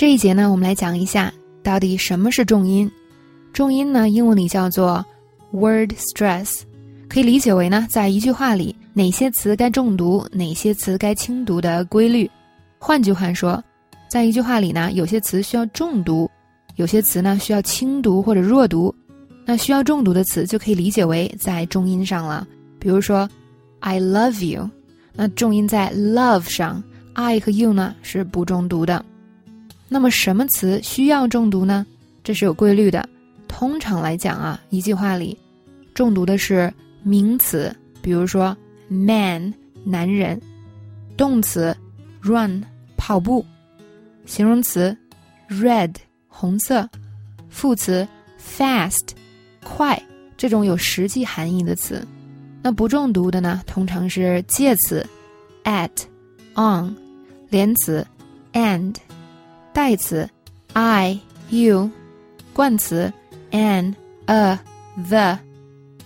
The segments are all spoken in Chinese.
这一节呢，我们来讲一下到底什么是重音。重音呢，英文里叫做 word stress，可以理解为呢，在一句话里哪些词该重读，哪些词该轻读的规律。换句话说，在一句话里呢，有些词需要重读，有些词呢需要轻读或者弱读。那需要重读的词就可以理解为在重音上了。比如说，I love you，那重音在 love 上，I 和 you 呢是不重读的。那么什么词需要重读呢？这是有规律的。通常来讲啊，一句话里重读的是名词，比如说 man 男人，动词 run 跑步，形容词 red 红色，副词 fast 快这种有实际含义的词。那不重读的呢，通常是介词 at on 连词 and。代词，I you，冠词，an a the，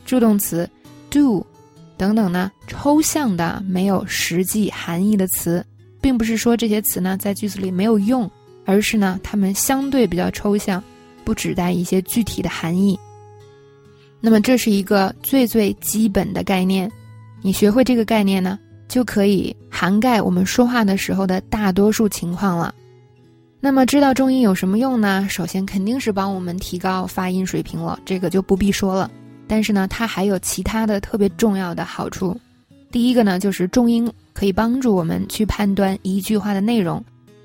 助动词，do，等等呢，抽象的没有实际含义的词，并不是说这些词呢在句子里没有用，而是呢它们相对比较抽象，不指代一些具体的含义。那么这是一个最最基本的概念，你学会这个概念呢，就可以涵盖我们说话的时候的大多数情况了。那么知道重音有什么用呢？首先肯定是帮我们提高发音水平了，这个就不必说了。但是呢，它还有其他的特别重要的好处。第一个呢，就是重音可以帮助我们去判断一句话的内容。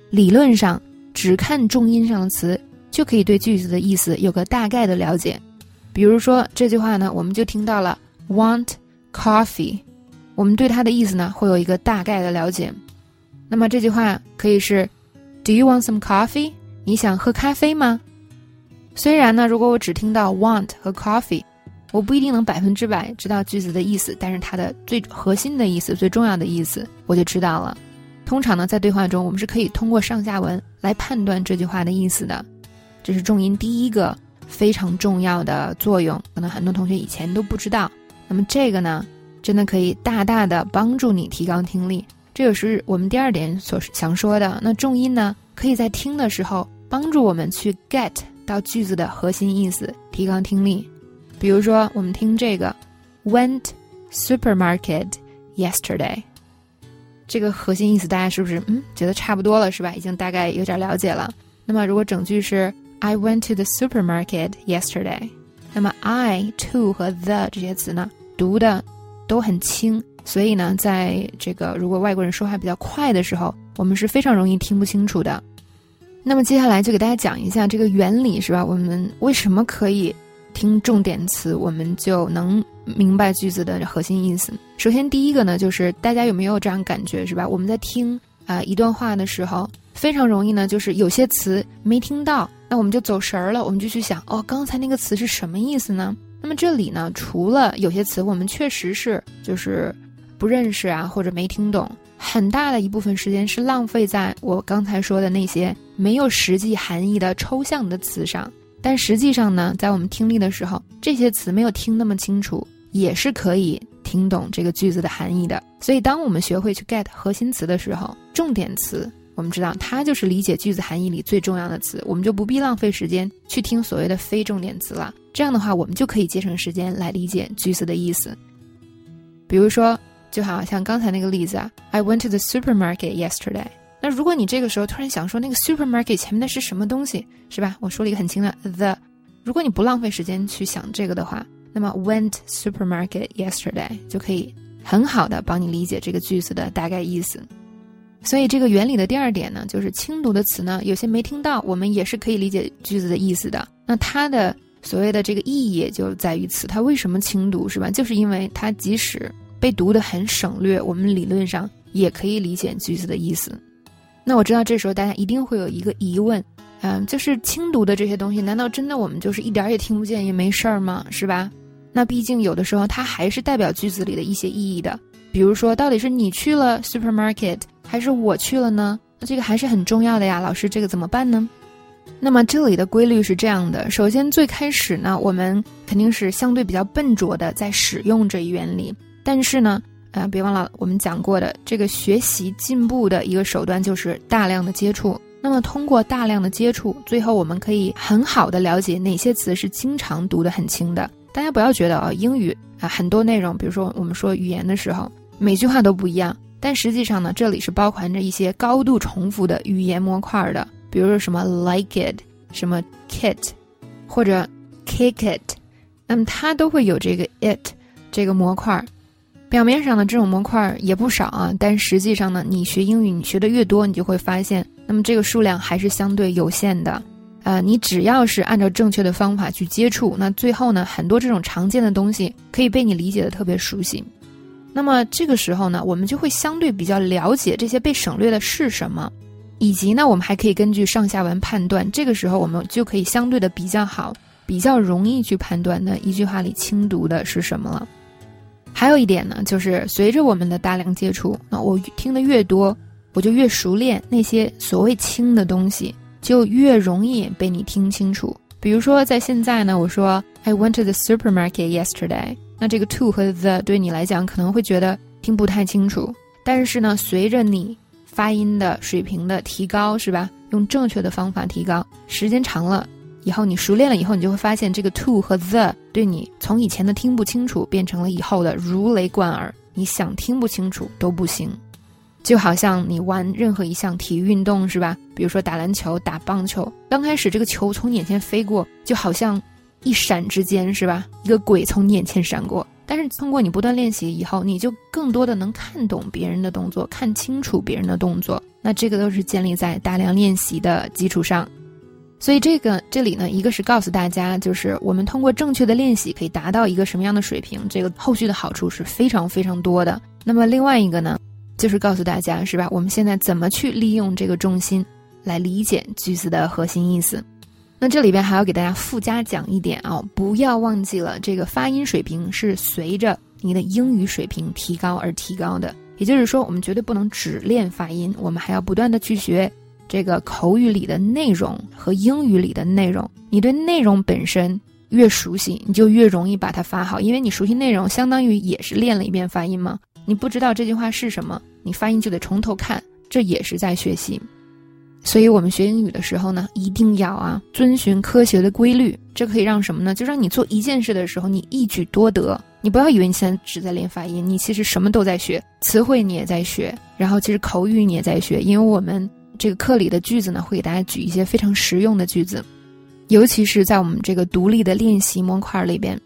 理论上，只看重音上的词，就可以对句子的意思有个大概的了解。比如说这句话呢，我们就听到了 want coffee，我们对它的意思呢会有一个大概的了解。那么这句话可以是。Do you want some coffee？你想喝咖啡吗？虽然呢，如果我只听到 want 和 coffee，我不一定能百分之百知道句子的意思，但是它的最核心的意思、最重要的意思我就知道了。通常呢，在对话中，我们是可以通过上下文来判断这句话的意思的。这是重音第一个非常重要的作用，可能很多同学以前都不知道。那么这个呢，真的可以大大的帮助你提高听力。这也是我们第二点所想说的。那重音呢，可以在听的时候帮助我们去 get 到句子的核心意思，提高听力。比如说，我们听这个 went supermarket yesterday，这个核心意思大家是不是嗯觉得差不多了是吧？已经大概有点了解了。那么如果整句是 I went to the supermarket yesterday，那么 I to 和 the 这些词呢，读的都很轻。所以呢，在这个如果外国人说话比较快的时候，我们是非常容易听不清楚的。那么接下来就给大家讲一下这个原理，是吧？我们为什么可以听重点词，我们就能明白句子的核心意思？首先，第一个呢，就是大家有没有这样感觉，是吧？我们在听啊一段话的时候，非常容易呢，就是有些词没听到，那我们就走神儿了，我们就去想，哦，刚才那个词是什么意思呢？那么这里呢，除了有些词我们确实是就是。不认识啊，或者没听懂，很大的一部分时间是浪费在我刚才说的那些没有实际含义的抽象的词上。但实际上呢，在我们听力的时候，这些词没有听那么清楚，也是可以听懂这个句子的含义的。所以，当我们学会去 get 核心词的时候，重点词，我们知道它就是理解句子含义里最重要的词，我们就不必浪费时间去听所谓的非重点词了。这样的话，我们就可以节省时间来理解句子的意思。比如说。就好像刚才那个例子啊，I went to the supermarket yesterday。那如果你这个时候突然想说那个 supermarket 前面的是什么东西，是吧？我说了一个很轻的 the。如果你不浪费时间去想这个的话，那么 went supermarket yesterday 就可以很好的帮你理解这个句子的大概意思。所以这个原理的第二点呢，就是轻读的词呢，有些没听到，我们也是可以理解句子的意思的。那它的所谓的这个意义就在于此，它为什么轻读，是吧？就是因为它即使被读得很省略，我们理论上也可以理解句子的意思。那我知道这时候大家一定会有一个疑问，嗯，就是轻读的这些东西，难道真的我们就是一点儿也听不见也没事儿吗？是吧？那毕竟有的时候它还是代表句子里的一些意义的。比如说，到底是你去了 supermarket 还是我去了呢？那这个还是很重要的呀。老师，这个怎么办呢？那么这里的规律是这样的：首先，最开始呢，我们肯定是相对比较笨拙的在使用这一原理。但是呢，啊，别忘了我们讲过的这个学习进步的一个手段就是大量的接触。那么通过大量的接触，最后我们可以很好的了解哪些词是经常读得很轻的。大家不要觉得啊，英语啊很多内容，比如说我们说语言的时候，每句话都不一样。但实际上呢，这里是包含着一些高度重复的语言模块的，比如说什么 like it，什么 kit，或者 kick it，那么它都会有这个 it 这个模块。表面上的这种模块也不少啊，但实际上呢，你学英语你学的越多，你就会发现，那么这个数量还是相对有限的。呃，你只要是按照正确的方法去接触，那最后呢，很多这种常见的东西可以被你理解的特别熟悉。那么这个时候呢，我们就会相对比较了解这些被省略的是什么，以及呢，我们还可以根据上下文判断。这个时候我们就可以相对的比较好，比较容易去判断那一句话里轻读的是什么了。还有一点呢，就是随着我们的大量接触，那我听的越多，我就越熟练那些所谓轻的东西，就越容易被你听清楚。比如说在现在呢，我说 I went to the supermarket yesterday。那这个 to 和 the 对你来讲可能会觉得听不太清楚，但是呢，随着你发音的水平的提高，是吧？用正确的方法提高，时间长了以后，你熟练了以后，你就会发现这个 to 和 the 对你从以前的听不清楚变成了以后的如雷贯耳，你想听不清楚都不行。就好像你玩任何一项体育运动，是吧？比如说打篮球、打棒球，刚开始这个球从眼前飞过，就好像。一闪之间，是吧？一个鬼从你眼前闪过。但是通过你不断练习以后，你就更多的能看懂别人的动作，看清楚别人的动作。那这个都是建立在大量练习的基础上。所以这个这里呢，一个是告诉大家，就是我们通过正确的练习可以达到一个什么样的水平，这个后续的好处是非常非常多的。那么另外一个呢，就是告诉大家，是吧？我们现在怎么去利用这个重心来理解句子的核心意思？那这里边还要给大家附加讲一点啊，不要忘记了，这个发音水平是随着你的英语水平提高而提高的。也就是说，我们绝对不能只练发音，我们还要不断的去学这个口语里的内容和英语里的内容。你对内容本身越熟悉，你就越容易把它发好，因为你熟悉内容，相当于也是练了一遍发音嘛。你不知道这句话是什么，你发音就得从头看，这也是在学习。所以我们学英语的时候呢，一定要啊遵循科学的规律。这可以让什么呢？就让你做一件事的时候，你一举多得。你不要以为你现在只在练发音，你其实什么都在学，词汇你也在学，然后其实口语你也在学。因为我们这个课里的句子呢，会给大家举一些非常实用的句子，尤其是在我们这个独立的练习模块里边。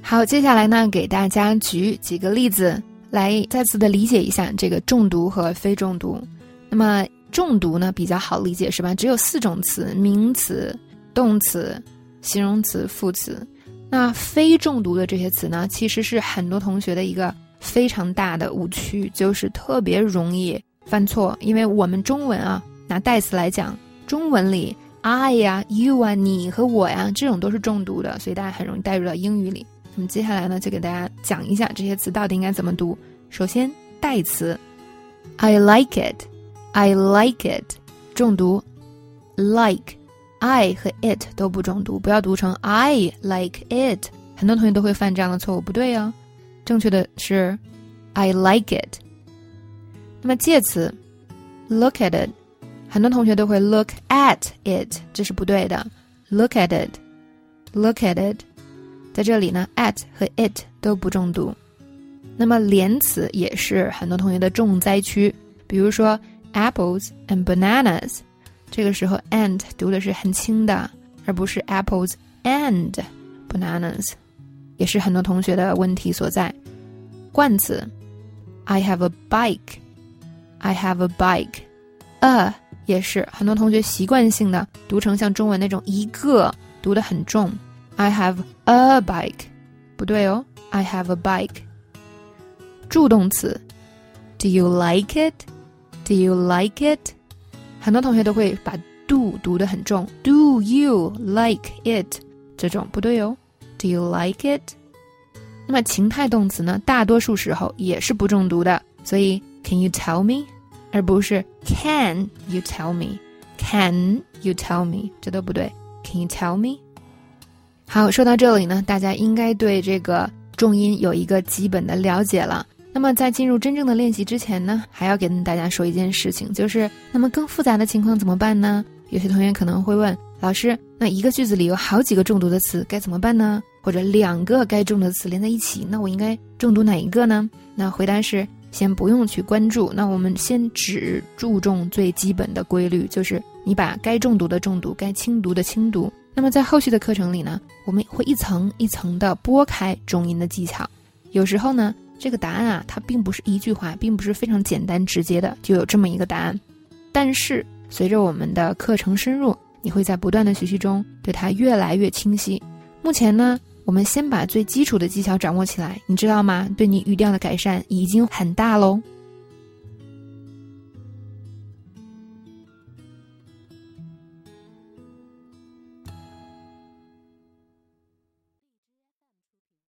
好，接下来呢，给大家举几个例子，来再次的理解一下这个重读和非重读。那么。重读呢比较好理解是吧？只有四种词：名词、动词、形容词、副词。那非重读的这些词呢，其实是很多同学的一个非常大的误区，就是特别容易犯错。因为我们中文啊，拿代词来讲，中文里 I 呀、you 啊、你和我呀，这种都是重读的，所以大家很容易带入到英语里。那么接下来呢，就给大家讲一下这些词到底应该怎么读。首先，代词，I like it。I like it，重读，like，I 和 it 都不重读，不要读成 I like it。很多同学都会犯这样的错误，不对呀。正确的是 I like it。那么介词，look at it，很多同学都会 look at it，这是不对的。Look at it，look at it，在这里呢，at 和 it 都不重读。那么连词也是很多同学的重灾区，比如说。apples and bananas，这个时候 and 读的是很轻的，而不是 apples and bananas，也是很多同学的问题所在。冠词，I have a bike bike，I have a bike，a 也是很多同学习惯性的读成像中文那种一个读的很重，I have a bike，不对哦，I have a bike。助动词，Do you like it？Do you like it？很多同学都会把 do 读得很重。Do you like it？这种不对哦。Do you like it？那么情态动词呢？大多数时候也是不重读的。所以 Can you tell me？而不是 Can you tell me？Can you tell me？这都不对。Can you tell me？好，说到这里呢，大家应该对这个重音有一个基本的了解了。那么在进入真正的练习之前呢，还要跟大家说一件事情，就是那么更复杂的情况怎么办呢？有些同学可能会问老师，那一个句子里有好几个重读的词该怎么办呢？或者两个该重的词连在一起，那我应该重读哪一个呢？那回答是先不用去关注，那我们先只注重最基本的规律，就是你把该重读的重读，该轻读的轻读。那么在后续的课程里呢，我们会一层一层的拨开重音的技巧，有时候呢。这个答案啊，它并不是一句话，并不是非常简单直接的就有这么一个答案。但是随着我们的课程深入，你会在不断的学习中对它越来越清晰。目前呢，我们先把最基础的技巧掌握起来，你知道吗？对你语调的改善已经很大喽。